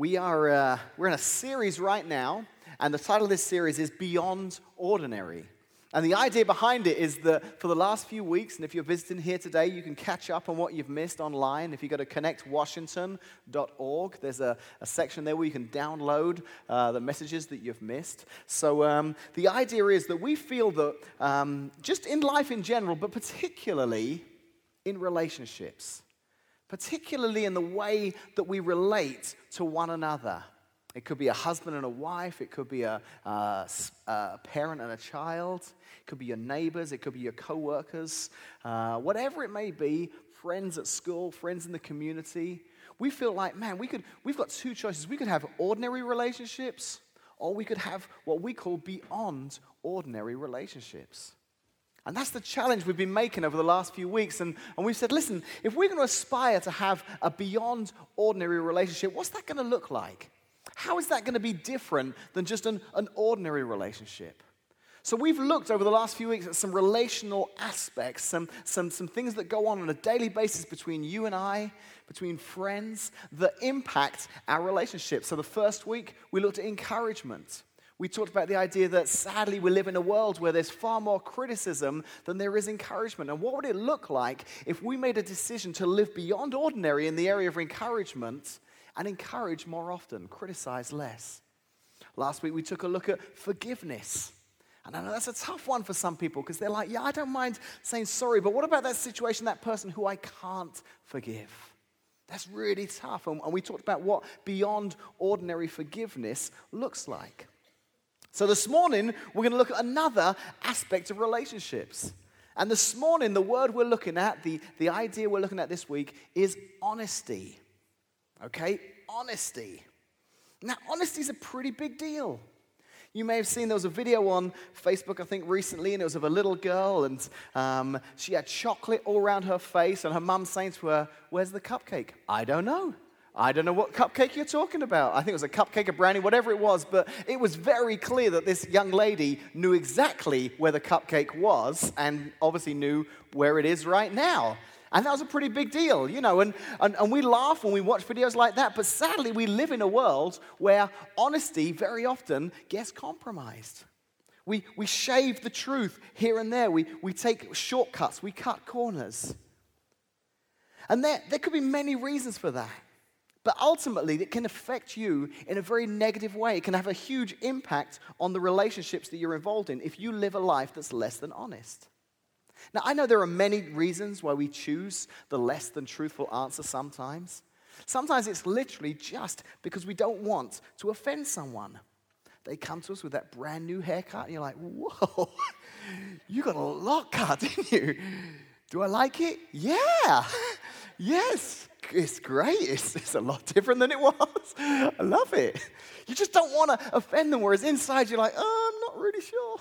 We are uh, we're in a series right now, and the title of this series is Beyond Ordinary. And the idea behind it is that for the last few weeks, and if you're visiting here today, you can catch up on what you've missed online. If you go to connectwashington.org, there's a, a section there where you can download uh, the messages that you've missed. So um, the idea is that we feel that um, just in life in general, but particularly in relationships, particularly in the way that we relate to one another. It could be a husband and a wife, it could be a, a, a parent and a child, it could be your neighbors, it could be your co workers, uh, whatever it may be, friends at school, friends in the community. We feel like, man, we could, we've got two choices. We could have ordinary relationships, or we could have what we call beyond ordinary relationships. And that's the challenge we've been making over the last few weeks. And, and we've said, listen, if we're going to aspire to have a beyond ordinary relationship, what's that going to look like? How is that going to be different than just an, an ordinary relationship? So, we've looked over the last few weeks at some relational aspects, some, some, some things that go on on a daily basis between you and I, between friends, that impact our relationship. So, the first week, we looked at encouragement we talked about the idea that sadly we live in a world where there's far more criticism than there is encouragement. And what would it look like if we made a decision to live beyond ordinary in the area of encouragement and encourage more often, criticize less? Last week we took a look at forgiveness. And I know that's a tough one for some people because they're like, yeah, I don't mind saying sorry, but what about that situation, that person who I can't forgive? That's really tough. And we talked about what beyond ordinary forgiveness looks like. So, this morning, we're going to look at another aspect of relationships. And this morning, the word we're looking at, the, the idea we're looking at this week, is honesty. Okay? Honesty. Now, honesty is a pretty big deal. You may have seen there was a video on Facebook, I think, recently, and it was of a little girl, and um, she had chocolate all around her face, and her mum saying to her, Where's the cupcake? I don't know. I don't know what cupcake you're talking about. I think it was a cupcake, a brownie, whatever it was, but it was very clear that this young lady knew exactly where the cupcake was and obviously knew where it is right now. And that was a pretty big deal, you know. And, and, and we laugh when we watch videos like that, but sadly, we live in a world where honesty very often gets compromised. We, we shave the truth here and there, we, we take shortcuts, we cut corners. And there, there could be many reasons for that. Ultimately, it can affect you in a very negative way. It can have a huge impact on the relationships that you're involved in if you live a life that's less than honest. Now, I know there are many reasons why we choose the less than truthful answer sometimes. Sometimes it's literally just because we don't want to offend someone. They come to us with that brand new haircut, and you're like, whoa, you got a lot cut, didn't you? Do I like it? Yeah, yes it's great. It's, it's a lot different than it was. I love it. You just don't want to offend them, whereas inside you're like, oh, I'm not really sure.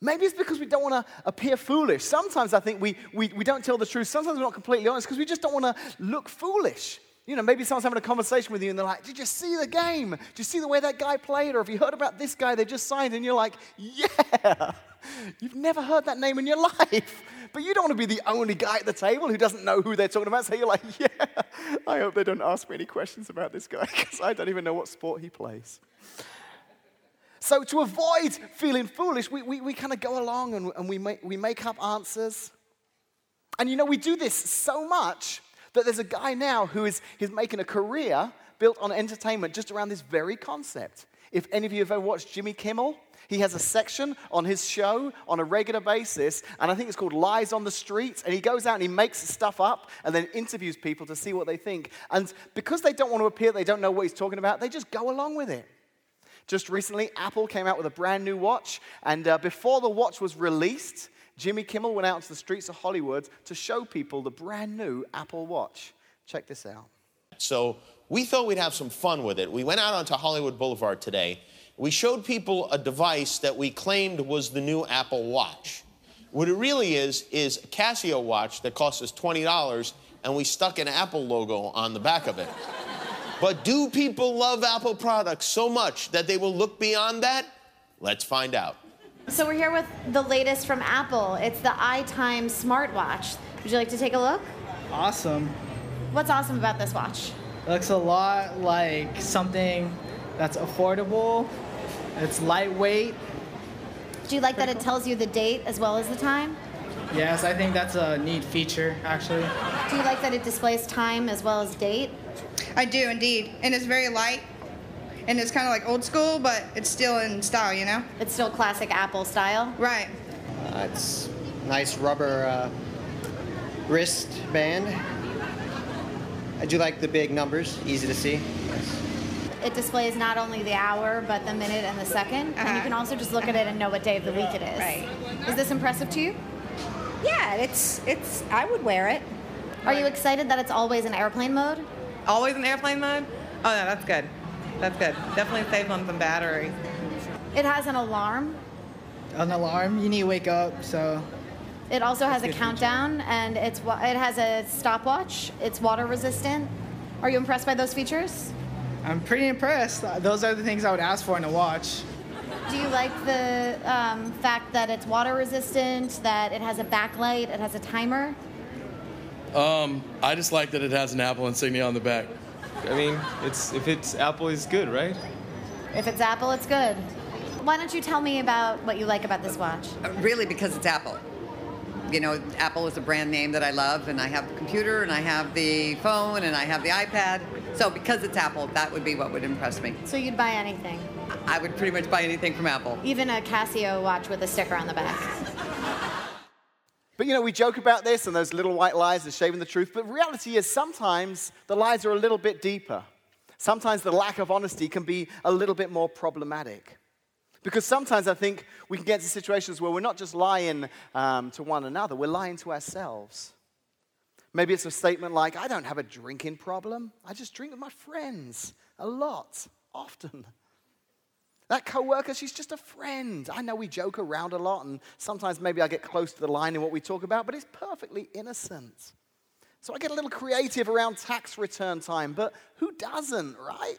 Maybe it's because we don't want to appear foolish. Sometimes I think we, we, we don't tell the truth. Sometimes we're not completely honest because we just don't want to look foolish. You know, maybe someone's having a conversation with you and they're like, Did you see the game? Did you see the way that guy played? Or have you heard about this guy they just signed? And you're like, Yeah. You've never heard that name in your life. But you don't want to be the only guy at the table who doesn't know who they're talking about. So you're like, Yeah, I hope they don't ask me any questions about this guy because I don't even know what sport he plays. So, to avoid feeling foolish, we, we, we kind of go along and, and we, make, we make up answers. And you know, we do this so much that there's a guy now who is he's making a career built on entertainment just around this very concept. If any of you have ever watched Jimmy Kimmel, he has a section on his show on a regular basis, and I think it's called Lies on the Street. And he goes out and he makes stuff up and then interviews people to see what they think. And because they don't want to appear, they don't know what he's talking about, they just go along with it. Just recently, Apple came out with a brand new watch, and uh, before the watch was released, Jimmy Kimmel went out into the streets of Hollywood to show people the brand new Apple Watch. Check this out. So we thought we'd have some fun with it. We went out onto Hollywood Boulevard today. We showed people a device that we claimed was the new Apple Watch. What it really is, is a Casio watch that cost us $20, and we stuck an Apple logo on the back of it. but do people love Apple products so much that they will look beyond that? Let's find out. So we're here with the latest from Apple. It's the iTime smartwatch. Would you like to take a look? Awesome. What's awesome about this watch? looks a lot like something that's affordable, it's lightweight. Do you like that it tells you the date as well as the time? Yes, I think that's a neat feature, actually. Do you like that it displays time as well as date? I do indeed, and it's very light, and it's kind of like old school, but it's still in style, you know? It's still classic Apple style. Right. Uh, it's nice rubber uh, wristband. I do like the big numbers, easy to see. Yes. It displays not only the hour, but the minute and the 2nd And you Uh-huh. can also just look at it and know what day of the week it is. Right. Is this impressive to you? Yeah, it's it's. I would wear it. Are you excited that it's always in airplane mode? Always in airplane mode? Oh, no, that's good. That's good. Definitely saves on some battery. It has an alarm. An alarm, you need to wake up, so It also has a good feature. countdown and it's it has a stopwatch. It's water resistant. Are you impressed by those features? I'm pretty impressed. Uh, Those are the things I would ask for in a watch. Do you like the um, fact that it's water resistant, that it has a backlight, it has a timer? Um, I just like that it has an Apple insignia on the back. I mean, it's if it's Apple is good, right? If it's Apple, it's good. Why don't you tell me about what you like about this watch? Really, because it's Apple. You know, Apple is a brand name that I love, and I have the computer, and I have the phone, and I have the iPad. So, because it's Apple, that would be what would impress me. So you'd buy anything, I would pretty much buy anything from Apple. even a Casio watch with a sticker on the back. But you know, we joke about this and those little white lies are shaving the truth, but reality is sometimes the lies are a little bit deeper. Sometimes the lack of honesty can be a little bit more problematic. Because sometimes I think we can get to situations where we're not just lying um, to one another, we're lying to ourselves. Maybe it's a statement like, I don't have a drinking problem. I just drink with my friends a lot, often. That coworker, she's just a friend. I know we joke around a lot, and sometimes maybe I get close to the line in what we talk about, but it's perfectly innocent. So I get a little creative around tax return time, but who doesn't, right?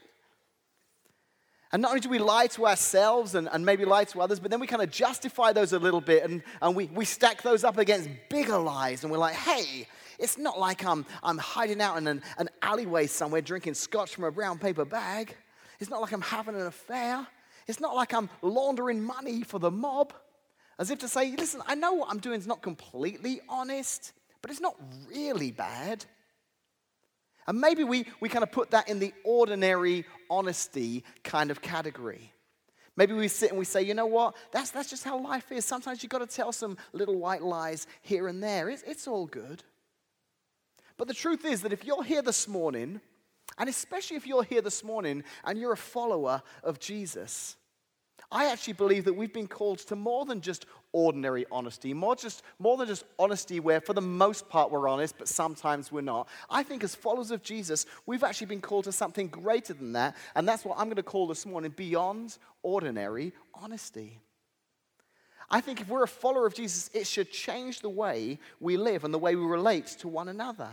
And not only do we lie to ourselves and, and maybe lie to others, but then we kind of justify those a little bit and, and we, we stack those up against bigger lies. And we're like, hey, it's not like I'm, I'm hiding out in an, an alleyway somewhere drinking scotch from a brown paper bag. It's not like I'm having an affair. It's not like I'm laundering money for the mob. As if to say, listen, I know what I'm doing is not completely honest, but it's not really bad. And maybe we, we kind of put that in the ordinary honesty kind of category. Maybe we sit and we say, you know what? That's, that's just how life is. Sometimes you've got to tell some little white lies here and there. It's, it's all good. But the truth is that if you're here this morning, and especially if you're here this morning and you're a follower of Jesus, I actually believe that we've been called to more than just ordinary honesty, more, just, more than just honesty where for the most part we're honest, but sometimes we're not. I think as followers of Jesus, we've actually been called to something greater than that, and that's what I'm going to call this morning beyond ordinary honesty. I think if we're a follower of Jesus, it should change the way we live and the way we relate to one another.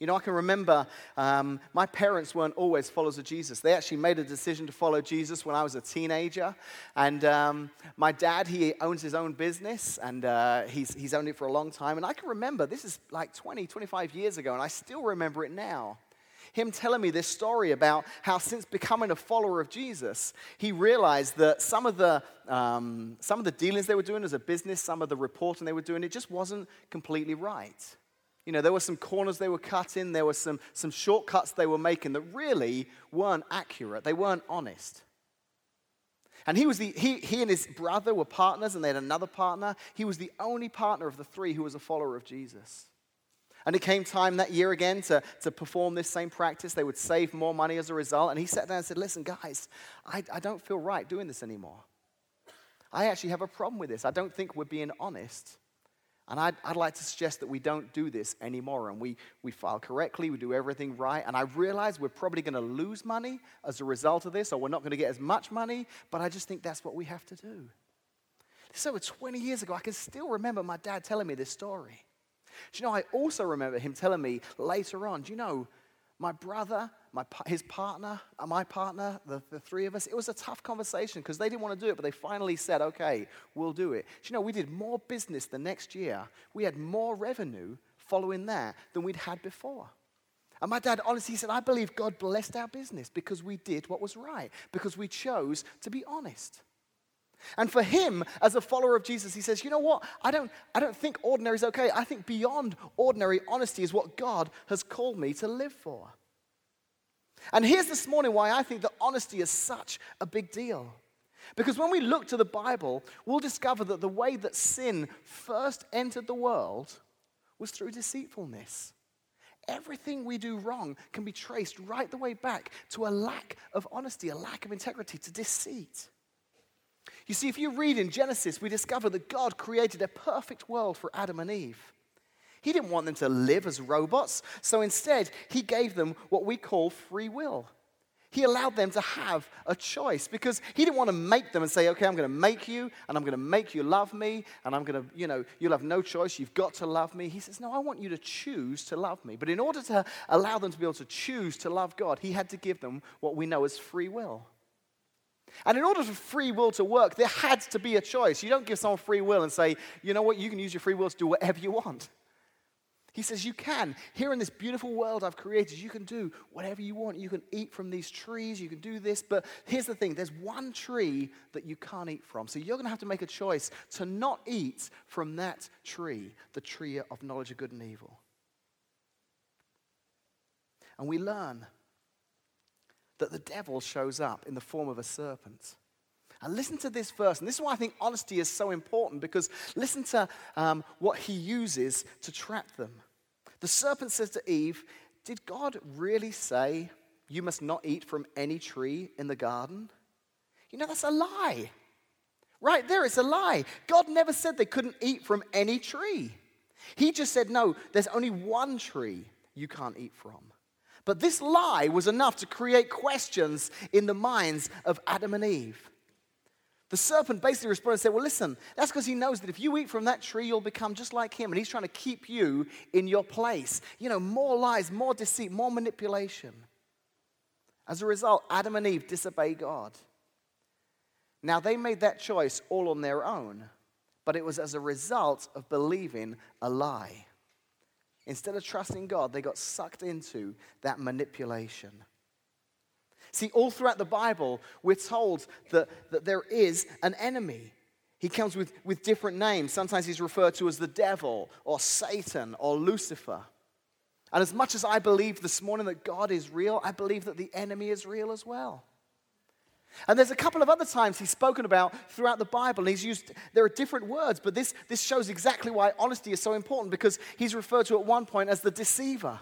You know, I can remember um, my parents weren't always followers of Jesus. They actually made a decision to follow Jesus when I was a teenager. And um, my dad, he owns his own business and uh, he's, he's owned it for a long time. And I can remember, this is like 20, 25 years ago, and I still remember it now. Him telling me this story about how, since becoming a follower of Jesus, he realized that some of the um, some of the dealings they were doing as a business, some of the reporting they were doing, it just wasn't completely right. You know, there were some corners they were cutting, there were some, some shortcuts they were making that really weren't accurate, they weren't honest. And he, was the, he, he and his brother were partners, and they had another partner. He was the only partner of the three who was a follower of Jesus. And it came time that year again to, to perform this same practice. They would save more money as a result. And he sat down and said, Listen, guys, I, I don't feel right doing this anymore. I actually have a problem with this. I don't think we're being honest. And I'd, I'd, like to suggest that we don't do this anymore and we, we file correctly, we do everything right. And I realize we're probably going to lose money as a result of this, or we're not going to get as much money, but I just think that's what we have to do. This is over 20 years ago. I can still remember my dad telling me this story. Do you know, I also remember him telling me later on, do you know, my brother, my, his partner, uh, my partner, the, the three of us, it was a tough conversation because they didn't want to do it, but they finally said, okay, we'll do it. Do you know, we did more business the next year. We had more revenue following that than we'd had before. And my dad honestly said, I believe God blessed our business because we did what was right, because we chose to be honest. And for him, as a follower of Jesus, he says, You know what? I don't, I don't think ordinary is okay. I think beyond ordinary honesty is what God has called me to live for. And here's this morning why I think that honesty is such a big deal. Because when we look to the Bible, we'll discover that the way that sin first entered the world was through deceitfulness. Everything we do wrong can be traced right the way back to a lack of honesty, a lack of integrity, to deceit. You see, if you read in Genesis, we discover that God created a perfect world for Adam and Eve. He didn't want them to live as robots, so instead, He gave them what we call free will. He allowed them to have a choice because he didn't want to make them and say, okay, I'm going to make you and I'm going to make you love me and I'm going to, you know, you'll have no choice. You've got to love me. He says, no, I want you to choose to love me. But in order to allow them to be able to choose to love God, he had to give them what we know as free will. And in order for free will to work, there had to be a choice. You don't give someone free will and say, you know what, you can use your free will to do whatever you want. He says, You can. Here in this beautiful world I've created, you can do whatever you want. You can eat from these trees, you can do this. But here's the thing there's one tree that you can't eat from. So you're going to have to make a choice to not eat from that tree, the tree of knowledge of good and evil. And we learn that the devil shows up in the form of a serpent. And listen to this verse. And this is why I think honesty is so important because listen to um, what he uses to trap them. The serpent says to Eve, Did God really say you must not eat from any tree in the garden? You know, that's a lie. Right there, it's a lie. God never said they couldn't eat from any tree. He just said, No, there's only one tree you can't eat from. But this lie was enough to create questions in the minds of Adam and Eve. The serpent basically responded and said, Well, listen, that's because he knows that if you eat from that tree, you'll become just like him. And he's trying to keep you in your place. You know, more lies, more deceit, more manipulation. As a result, Adam and Eve disobey God. Now, they made that choice all on their own, but it was as a result of believing a lie. Instead of trusting God, they got sucked into that manipulation. See, all throughout the Bible, we're told that, that there is an enemy. He comes with, with different names. Sometimes he's referred to as the devil or Satan or Lucifer. And as much as I believe this morning that God is real, I believe that the enemy is real as well. And there's a couple of other times he's spoken about throughout the Bible, and he's used, there are different words, but this, this shows exactly why honesty is so important because he's referred to at one point as the deceiver.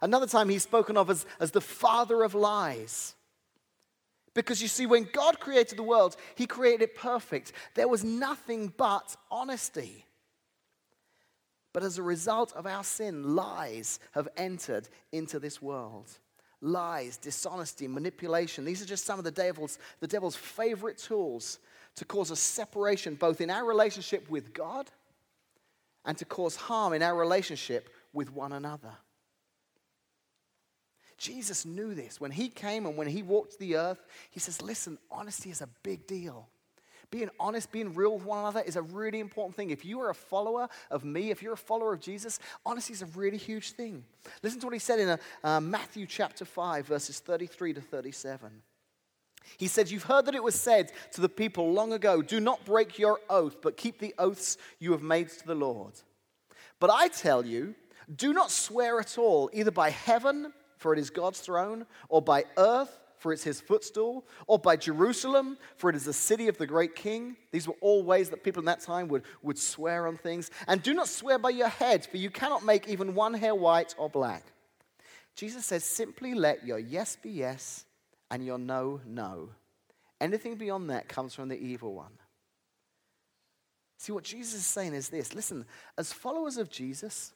Another time he's spoken of as, as the father of lies. Because you see, when God created the world, he created it perfect. There was nothing but honesty. But as a result of our sin, lies have entered into this world. Lies, dishonesty, manipulation. These are just some of the devil's, the devil's favorite tools to cause a separation both in our relationship with God and to cause harm in our relationship with one another. Jesus knew this. When he came and when he walked the earth, he says, Listen, honesty is a big deal. Being honest, being real with one another is a really important thing. If you are a follower of me, if you're a follower of Jesus, honesty is a really huge thing. Listen to what he said in a, uh, Matthew chapter 5, verses 33 to 37. He said, You've heard that it was said to the people long ago, Do not break your oath, but keep the oaths you have made to the Lord. But I tell you, do not swear at all, either by heaven for it is God's throne, or by earth, for it's his footstool, or by Jerusalem, for it is the city of the great king. These were all ways that people in that time would, would swear on things. And do not swear by your head, for you cannot make even one hair white or black. Jesus says, simply let your yes be yes and your no, no. Anything beyond that comes from the evil one. See, what Jesus is saying is this listen, as followers of Jesus,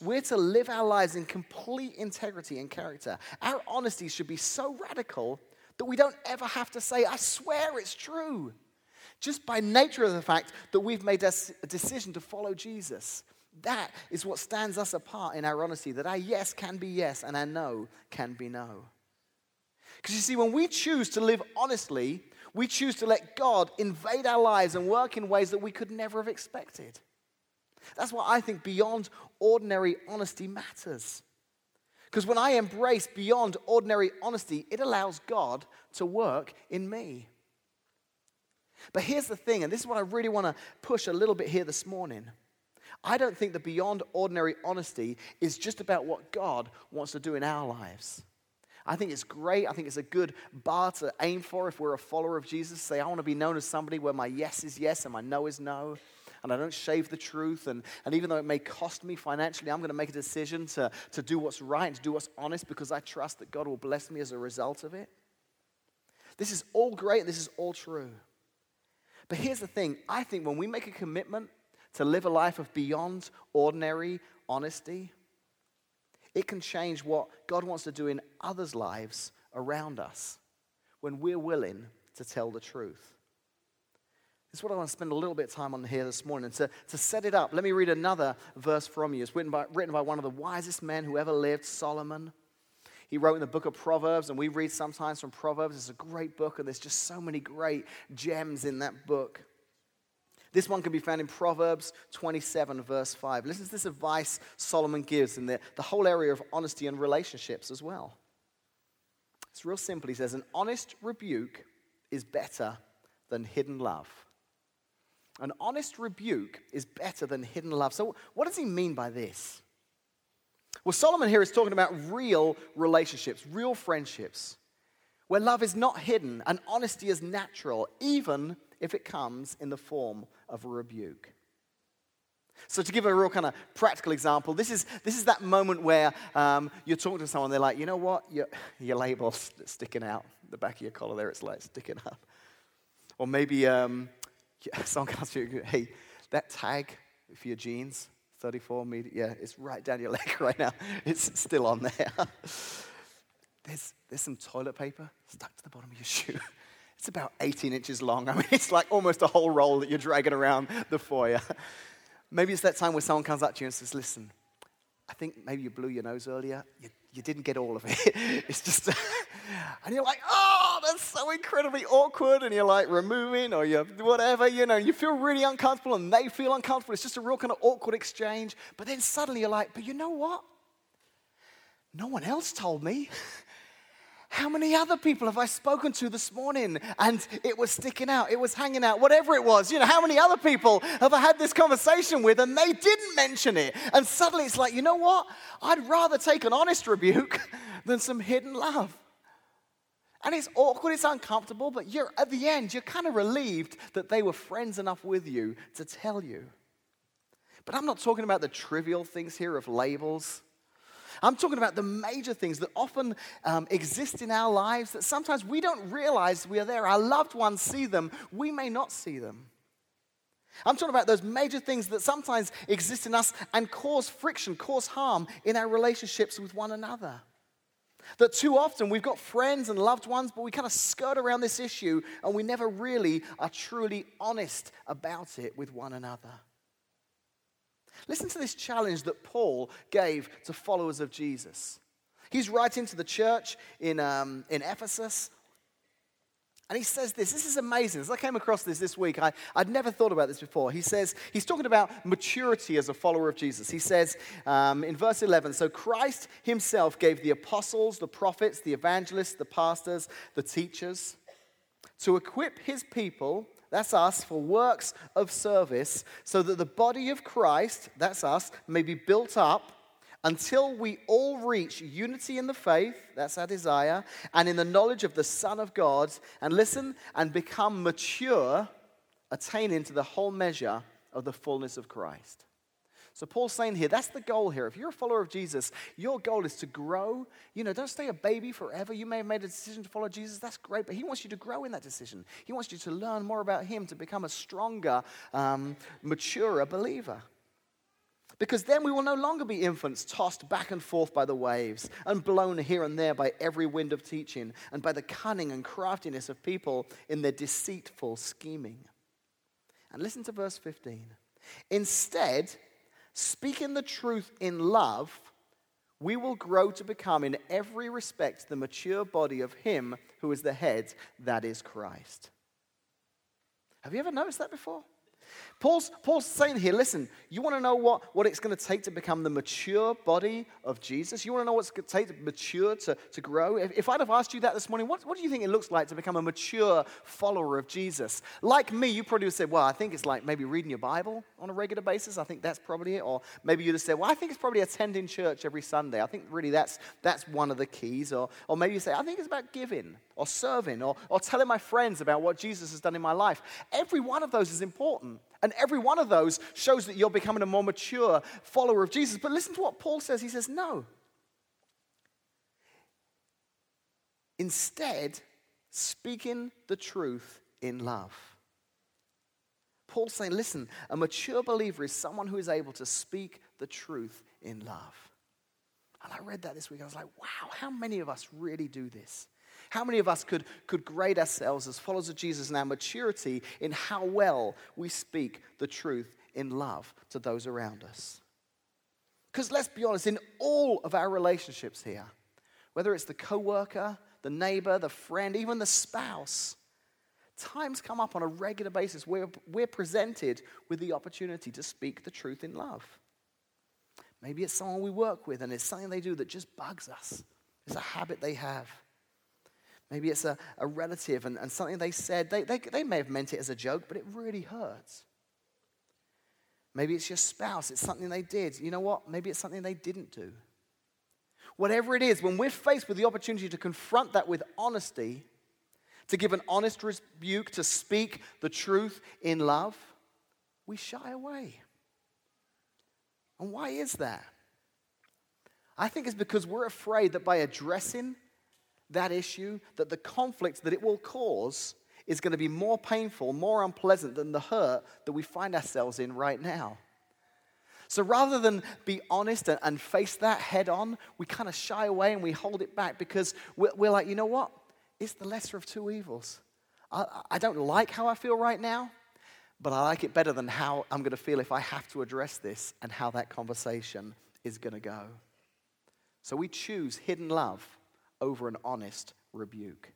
we're to live our lives in complete integrity and character. Our honesty should be so radical that we don't ever have to say, I swear it's true. Just by nature of the fact that we've made a decision to follow Jesus. That is what stands us apart in our honesty, that our yes can be yes and our no can be no. Because you see, when we choose to live honestly, we choose to let God invade our lives and work in ways that we could never have expected. That's why I think beyond ordinary honesty matters. Because when I embrace beyond ordinary honesty, it allows God to work in me. But here's the thing, and this is what I really want to push a little bit here this morning. I don't think that beyond ordinary honesty is just about what God wants to do in our lives. I think it's great. I think it's a good bar to aim for if we're a follower of Jesus. Say, I want to be known as somebody where my yes is yes and my no is no. And I don't shave the truth. And, and even though it may cost me financially, I'm going to make a decision to, to do what's right and to do what's honest because I trust that God will bless me as a result of it. This is all great. This is all true. But here's the thing I think when we make a commitment to live a life of beyond ordinary honesty, it can change what God wants to do in others' lives around us when we're willing to tell the truth. This is what I want to spend a little bit of time on here this morning. To, to set it up, let me read another verse from you. It's written by, written by one of the wisest men who ever lived, Solomon. He wrote in the book of Proverbs, and we read sometimes from Proverbs. It's a great book, and there's just so many great gems in that book. This one can be found in Proverbs 27, verse 5. Listen to this advice Solomon gives in the, the whole area of honesty and relationships as well. It's real simple. He says, An honest rebuke is better than hidden love. An honest rebuke is better than hidden love. So, what does he mean by this? Well, Solomon here is talking about real relationships, real friendships, where love is not hidden and honesty is natural, even if it comes in the form of a rebuke. So, to give a real kind of practical example, this is, this is that moment where um, you're talking to someone, they're like, you know what, your, your label's sticking out, the back of your collar there, it's like sticking up. Or maybe um, someone comes to you, hey, that tag for your jeans, 34 meter, yeah, it's right down your leg right now. It's still on there. there's, there's some toilet paper stuck to the bottom of your shoe. It's about 18 inches long. I mean, it's like almost a whole roll that you're dragging around the foyer. Maybe it's that time where someone comes up to you and says, Listen, I think maybe you blew your nose earlier. You, you didn't get all of it. It's just, and you're like, oh, that's so incredibly awkward. And you're like removing or you whatever, you know, you feel really uncomfortable and they feel uncomfortable. It's just a real kind of awkward exchange. But then suddenly you're like, but you know what? No one else told me. How many other people have I spoken to this morning and it was sticking out, it was hanging out, whatever it was? You know, how many other people have I had this conversation with and they didn't mention it? And suddenly it's like, you know what? I'd rather take an honest rebuke than some hidden love. And it's awkward, it's uncomfortable, but you're at the end, you're kind of relieved that they were friends enough with you to tell you. But I'm not talking about the trivial things here of labels I'm talking about the major things that often um, exist in our lives that sometimes we don't realize we are there. Our loved ones see them, we may not see them. I'm talking about those major things that sometimes exist in us and cause friction, cause harm in our relationships with one another. That too often we've got friends and loved ones, but we kind of skirt around this issue and we never really are truly honest about it with one another. Listen to this challenge that Paul gave to followers of Jesus. He's writing to the church in, um, in Ephesus. And he says this. This is amazing. As I came across this this week, I, I'd never thought about this before. He says, he's talking about maturity as a follower of Jesus. He says um, in verse 11 So Christ himself gave the apostles, the prophets, the evangelists, the pastors, the teachers to equip his people that's us, for works of service, so that the body of Christ, that's us, may be built up until we all reach unity in the faith, that's our desire, and in the knowledge of the Son of God, and listen, and become mature, attaining to the whole measure of the fullness of Christ. So Paul's saying here, that's the goal here. If you're a follower of Jesus, your goal is to grow. You know, don't stay a baby forever. You may have made a decision to follow Jesus. That's great, but he wants you to grow in that decision. He wants you to learn more about him, to become a stronger, um, maturer believer. Because then we will no longer be infants tossed back and forth by the waves and blown here and there by every wind of teaching and by the cunning and craftiness of people in their deceitful scheming. And listen to verse 15. Instead, speaking the truth in love, we will grow to become, in every respect, the mature body of Him who is the head, that is Christ. Have you ever noticed that before? Paul's, Paul's saying here, listen, you want to know what, what it's going to take to become the mature body of Jesus? You want to know what it's going to take to mature, to, to grow? If, if I'd have asked you that this morning, what, what do you think it looks like to become a mature follower of Jesus? Like me, you probably would have said, well, I think it's like maybe reading your Bible on a regular basis. I think that's probably it. Or maybe you'd have said, well, I think it's probably attending church every Sunday. I think really that's, that's one of the keys. Or, or maybe you say, I think it's about giving or serving or, or telling my friends about what Jesus has done in my life. Every one of those is important. And every one of those shows that you're becoming a more mature follower of Jesus. But listen to what Paul says. He says, no. Instead, speaking the truth in love. Paul's saying, listen, a mature believer is someone who is able to speak the truth in love. And I read that this week. I was like, wow, how many of us really do this? How many of us could, could grade ourselves as followers of Jesus in our maturity in how well we speak the truth in love to those around us? Because let's be honest, in all of our relationships here, whether it's the coworker, the neighbor, the friend, even the spouse, times come up on a regular basis where we're presented with the opportunity to speak the truth in love. Maybe it's someone we work with and it's something they do that just bugs us. It's a habit they have. Maybe it's a, a relative and, and something they said, they, they, they may have meant it as a joke, but it really hurts. Maybe it's your spouse, it's something they did. You know what? Maybe it's something they didn't do. Whatever it is, when we're faced with the opportunity to confront that with honesty, to give an honest rebuke, to speak the truth in love, we shy away. And why is that? I think it's because we're afraid that by addressing that issue, that the conflict that it will cause is going to be more painful, more unpleasant than the hurt that we find ourselves in right now. So rather than be honest and, and face that head on, we kind of shy away and we hold it back because we're, we're like, you know what? It's the lesser of two evils. I, I don't like how I feel right now, but I like it better than how I'm going to feel if I have to address this and how that conversation is going to go. So we choose hidden love over an honest rebuke.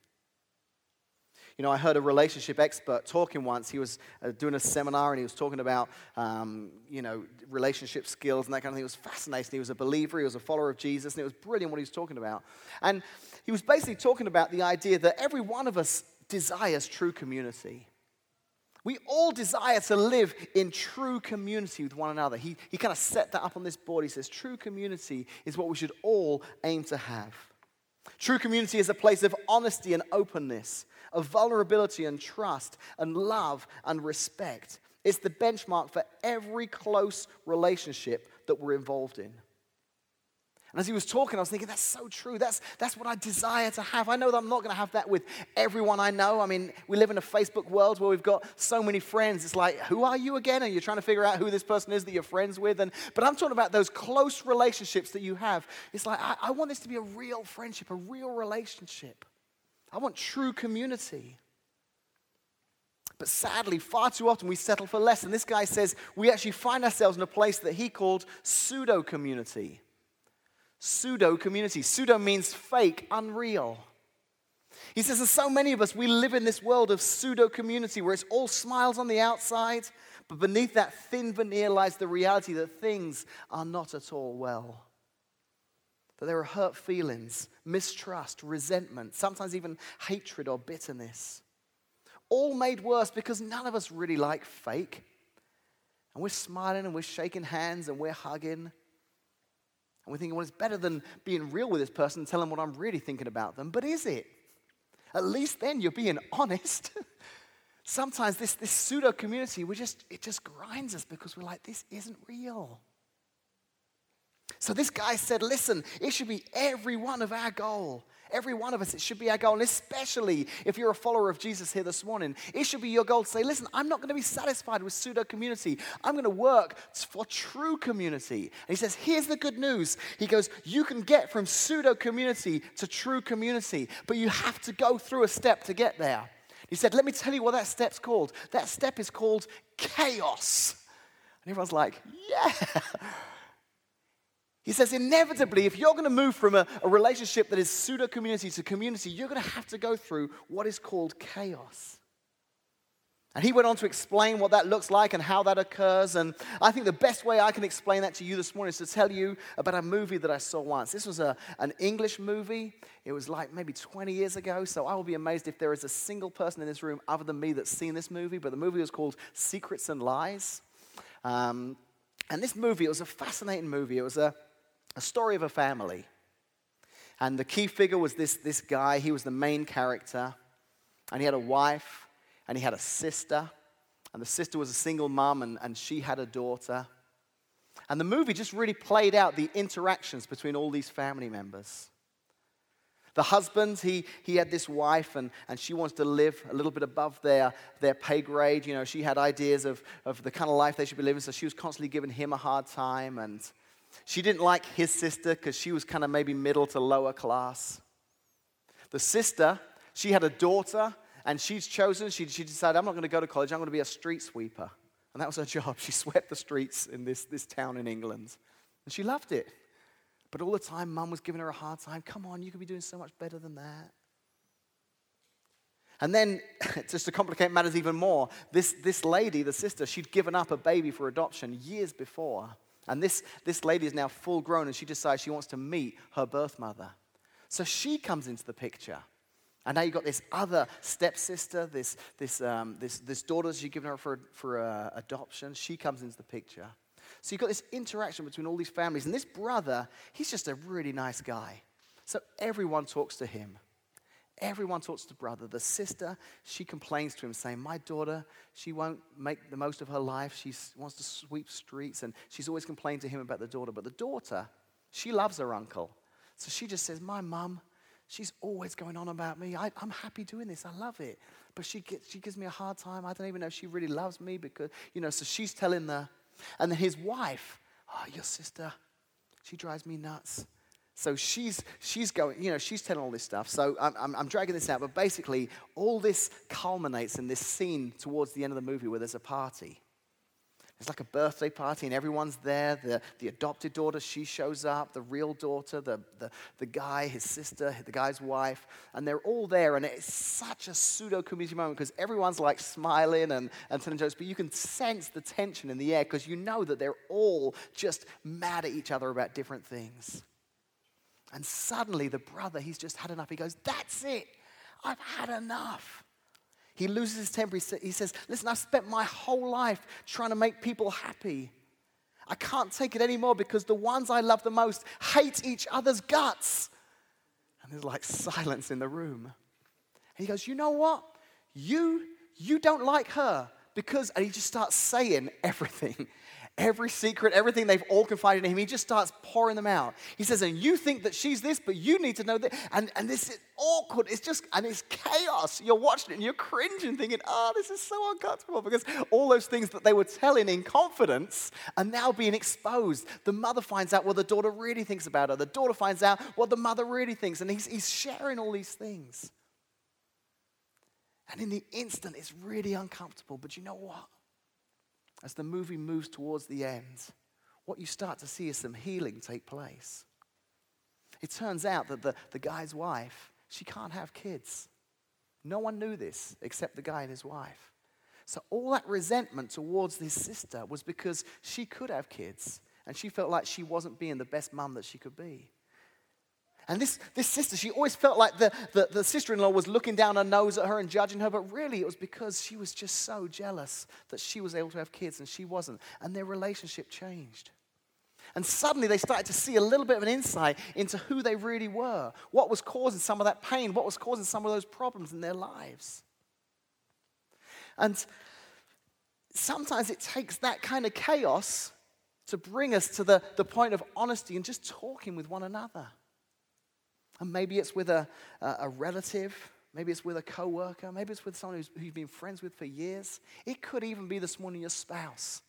You know, I heard a relationship expert talking once. He was uh, doing a seminar and he was talking about, um, you know, relationship skills and that kind of thing. It was fascinating. He was a believer, he was a follower of Jesus, and it was brilliant what he was talking about. And he was basically talking about the idea that every one of us desires true community. We all desire to live in true community with one another. He, he kind of set that up on this board. He says, True community is what we should all aim to have. True community is a place of honesty and openness, of vulnerability and trust, and love and respect. It's the benchmark for every close relationship that we're involved in. And as he was talking, I was thinking, that's so true. That's, that's what I desire to have. I know that I'm not going to have that with everyone I know. I mean, we live in a Facebook world where we've got so many friends. It's like, who are you again? And you're trying to figure out who this person is that you're friends with. And, but I'm talking about those close relationships that you have. It's like, I, I want this to be a real friendship, a real relationship. I want true community. But sadly, far too often we settle for less. And this guy says we actually find ourselves in a place that he called pseudo community pseudo community. Pseudo means fake, unreal. He says, there's so many of us, we live in this world of pseudo community where it's all smiles on the outside, but beneath that thin veneer lies the reality that things are not at all well. That there are hurt feelings, mistrust, resentment, sometimes even hatred or bitterness. All made worse because none of us really like fake. And we're smiling and we're shaking hands and we're hugging. And we're thinking, well, it's better than being real with this person and telling what I'm really thinking about them. But is it? At least then you're being honest. Sometimes this, this pseudo community, we just, it just grinds us because we're like, this isn't real. So this guy said, listen, it should be every one of our goal Every one of us, it should be our goal. And especially if you're a follower of Jesus here this morning, it should be your goal to say, listen, I'm not going to be satisfied with pseudo community. I'm going to work for true community. And he says, here's the good news. He goes, you can get from pseudo community to true community, but you have to go through a step to get there. He said, let me tell you what that step's called. That step is called chaos. And everyone's like, yeah. He says, inevitably, if you're going to move from a, a relationship that is pseudo community to community, you're going to have to go through what is called chaos. And he went on to explain what that looks like and how that occurs. And I think the best way I can explain that to you this morning is to tell you about a movie that I saw once. This was a, an English movie. It was like maybe 20 years ago. So I will be amazed if there is a single person in this room other than me that's seen this movie. But the movie was called Secrets and Lies. Um, and this movie, it was a fascinating movie. It was a, a story of a family. And the key figure was this, this guy. He was the main character. And he had a wife and he had a sister, and the sister was a single mom, and, and she had a daughter. And the movie just really played out the interactions between all these family members. The husband, he, he had this wife, and, and she wants to live a little bit above their, their pay grade. You know, she had ideas of, of the kind of life they should be living, so she was constantly giving him a hard time. And she didn't like his sister because she was kind of maybe middle to lower class. The sister, she had a daughter, and she's chosen, she, she decided, I'm not going to go to college, I'm going to be a street sweeper. And that was her job. She swept the streets in this, this town in England. And she loved it. But all the time, mum was giving her a hard time. Come on, you could be doing so much better than that. And then, just to complicate matters even more, this, this lady, the sister, she'd given up a baby for adoption years before. And this, this lady is now full grown and she decides she wants to meet her birth mother. So she comes into the picture. And now you've got this other stepsister, this, this, um, this, this daughter you've given her for, for uh, adoption. She comes into the picture. So you've got this interaction between all these families. And this brother, he's just a really nice guy. So everyone talks to him. Everyone talks to brother. The sister, she complains to him, saying, My daughter, she won't make the most of her life. She wants to sweep streets. And she's always complaining to him about the daughter. But the daughter, she loves her uncle. So she just says, My mum, She's always going on about me. I, am happy doing this. I love it. But she, gets, she gives me a hard time. I don't even know if she really loves me because, you know, so she's telling the, and then his wife, oh, your sister, she drives me nuts. So she's, she's going, you know, she's telling all this stuff. So I'm, I'm, I'm, dragging this out, but basically, all this culminates in this scene towards the end of the movie where there's a party. It's like a birthday party, and everyone's there. The, the adopted daughter, she shows up, the real daughter, the, the, the guy, his sister, the guy's wife, and they're all there. And it's such a pseudo community moment because everyone's like smiling and, and telling jokes, but you can sense the tension in the air because you know that they're all just mad at each other about different things. And suddenly, the brother, he's just had enough. He goes, That's it. I've had enough. He loses his temper. He says, Listen, I've spent my whole life trying to make people happy. I can't take it anymore because the ones I love the most hate each other's guts. And there's like silence in the room. And he goes, You know what? You, you don't like her because, and he just starts saying everything every secret, everything they've all confided in him. He just starts pouring them out. He says, and you think that she's this, but you need to know that. And, and this is awkward. It's just, and it's chaos. You're watching it and you're cringing, thinking, oh, this is so uncomfortable because all those things that they were telling in confidence are now being exposed. The mother finds out what the daughter really thinks about her. The daughter finds out what the mother really thinks. And he's, he's sharing all these things. And in the instant, it's really uncomfortable. But you know what? As the movie moves towards the end, what you start to see is some healing take place. It turns out that the, the guy's wife, she can't have kids. No one knew this except the guy and his wife. So all that resentment towards his sister was because she could have kids and she felt like she wasn't being the best mum that she could be. And this, this sister, she always felt like the, the, the sister in law was looking down her nose at her and judging her, but really it was because she was just so jealous that she was able to have kids and she wasn't. And their relationship changed. And suddenly they started to see a little bit of an insight into who they really were, what was causing some of that pain, what was causing some of those problems in their lives. And sometimes it takes that kind of chaos to bring us to the, the point of honesty and just talking with one another. And maybe it's with a, a relative, maybe it's with a coworker, maybe it's with someone who's, who you've been friends with for years. It could even be this morning your spouse,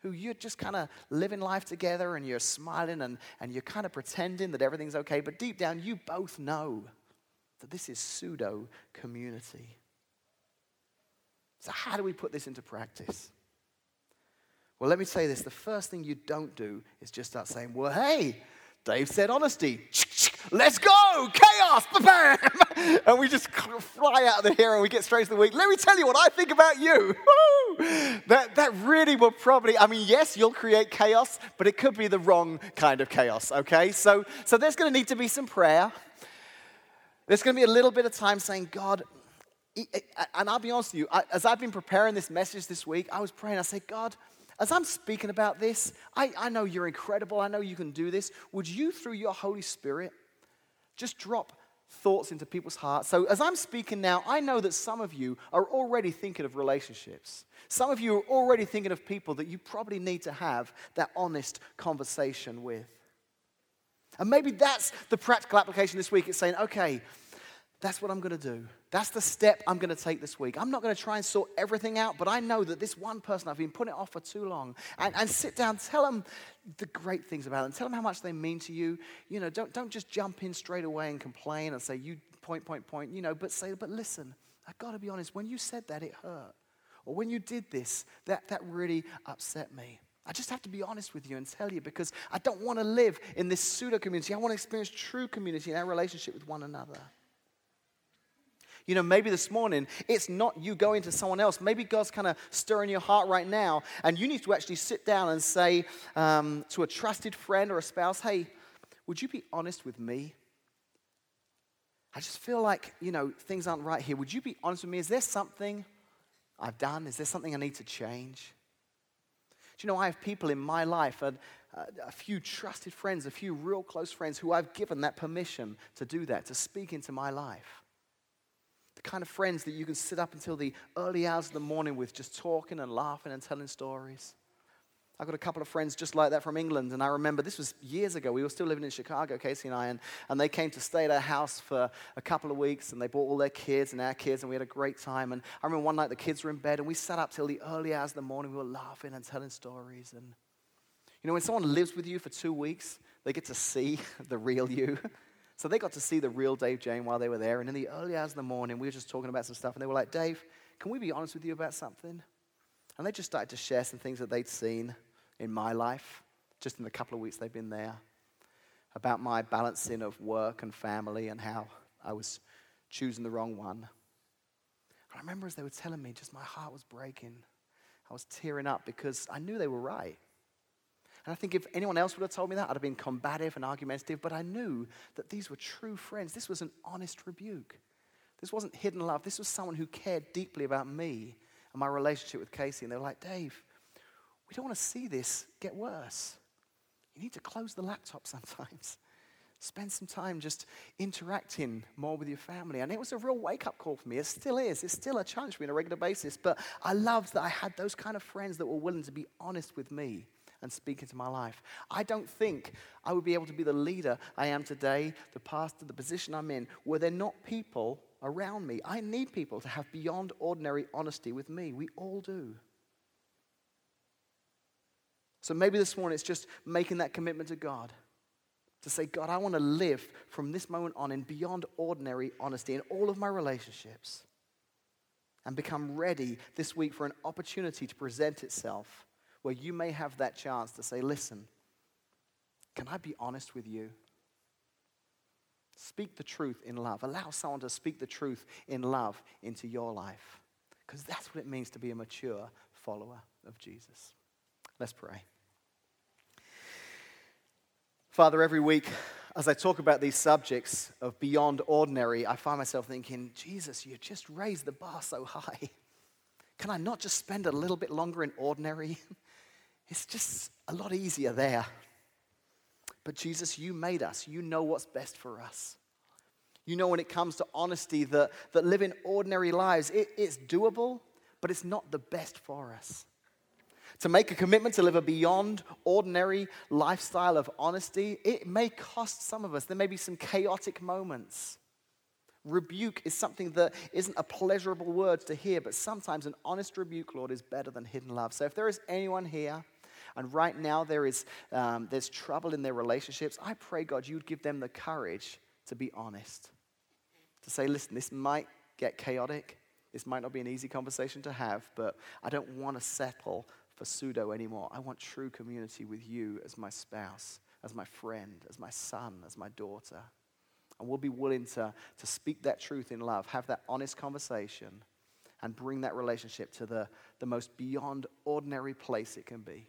who you're just kind of living life together and you're smiling and, and you're kind of pretending that everything's okay, but deep down you both know that this is pseudo community. So, how do we put this into practice? Well, let me say this the first thing you don't do is just start saying, Well, hey, Dave said honesty. let's go, chaos, bam, and we just fly out of the here and we get straight to the week. Let me tell you what I think about you. that, that really will probably, I mean, yes, you'll create chaos, but it could be the wrong kind of chaos, okay? So, so there's going to need to be some prayer. There's going to be a little bit of time saying, God, and I'll be honest with you, as I've been preparing this message this week, I was praying, I said, God, as I'm speaking about this, I, I know you're incredible. I know you can do this. Would you, through your Holy Spirit, just drop thoughts into people's hearts? So, as I'm speaking now, I know that some of you are already thinking of relationships. Some of you are already thinking of people that you probably need to have that honest conversation with. And maybe that's the practical application this week. It's saying, okay, that's what I'm going to do. That's the step I'm going to take this week. I'm not going to try and sort everything out, but I know that this one person, I've been putting it off for too long. And, and sit down, tell them the great things about them, tell them how much they mean to you. You know, don't, don't just jump in straight away and complain and say, you point, point, point, you know, but say, but listen, I've got to be honest, when you said that, it hurt. Or when you did this, that, that really upset me. I just have to be honest with you and tell you because I don't want to live in this pseudo community. I want to experience true community in our relationship with one another. You know, maybe this morning it's not you going to someone else. Maybe God's kind of stirring your heart right now, and you need to actually sit down and say um, to a trusted friend or a spouse, hey, would you be honest with me? I just feel like, you know, things aren't right here. Would you be honest with me? Is there something I've done? Is there something I need to change? Do you know, I have people in my life, a, a few trusted friends, a few real close friends who I've given that permission to do that, to speak into my life kind of friends that you can sit up until the early hours of the morning with, just talking and laughing and telling stories. I've got a couple of friends just like that from England, and I remember this was years ago. We were still living in Chicago, Casey and I, and, and they came to stay at our house for a couple of weeks, and they brought all their kids and our kids, and we had a great time. And I remember one night the kids were in bed, and we sat up till the early hours of the morning. We were laughing and telling stories. And you know, when someone lives with you for two weeks, they get to see the real you. So they got to see the real Dave Jane while they were there. And in the early hours of the morning, we were just talking about some stuff. And they were like, Dave, can we be honest with you about something? And they just started to share some things that they'd seen in my life, just in the couple of weeks they'd been there, about my balancing of work and family and how I was choosing the wrong one. I remember as they were telling me, just my heart was breaking. I was tearing up because I knew they were right. And I think if anyone else would have told me that, I'd have been combative and argumentative, but I knew that these were true friends. This was an honest rebuke. This wasn't hidden love. This was someone who cared deeply about me and my relationship with Casey. And they were like, Dave, we don't want to see this get worse. You need to close the laptop sometimes. Spend some time just interacting more with your family. And it was a real wake up call for me. It still is. It's still a challenge for me on a regular basis. But I loved that I had those kind of friends that were willing to be honest with me and speak into my life. I don't think I would be able to be the leader I am today, the pastor, the position I'm in, were there not people around me. I need people to have beyond ordinary honesty with me. We all do. So maybe this morning it's just making that commitment to God. To say, God, I want to live from this moment on in beyond ordinary honesty in all of my relationships and become ready this week for an opportunity to present itself where you may have that chance to say, listen, can I be honest with you? Speak the truth in love. Allow someone to speak the truth in love into your life. Because that's what it means to be a mature follower of Jesus. Let's pray. Father, every week as I talk about these subjects of beyond ordinary, I find myself thinking, Jesus, you just raised the bar so high. Can I not just spend a little bit longer in ordinary? It's just a lot easier there. But Jesus, you made us. You know what's best for us. You know when it comes to honesty that, that living ordinary lives, it, it's doable, but it's not the best for us. To make a commitment to live a beyond ordinary lifestyle of honesty, it may cost some of us. There may be some chaotic moments. Rebuke is something that isn't a pleasurable word to hear, but sometimes an honest rebuke, Lord, is better than hidden love. So if there is anyone here and right now there is um, there's trouble in their relationships, I pray, God, you would give them the courage to be honest. To say, listen, this might get chaotic. This might not be an easy conversation to have, but I don't want to settle for pseudo anymore. I want true community with you as my spouse, as my friend, as my son, as my daughter. And we'll be willing to, to speak that truth in love, have that honest conversation, and bring that relationship to the, the most beyond ordinary place it can be.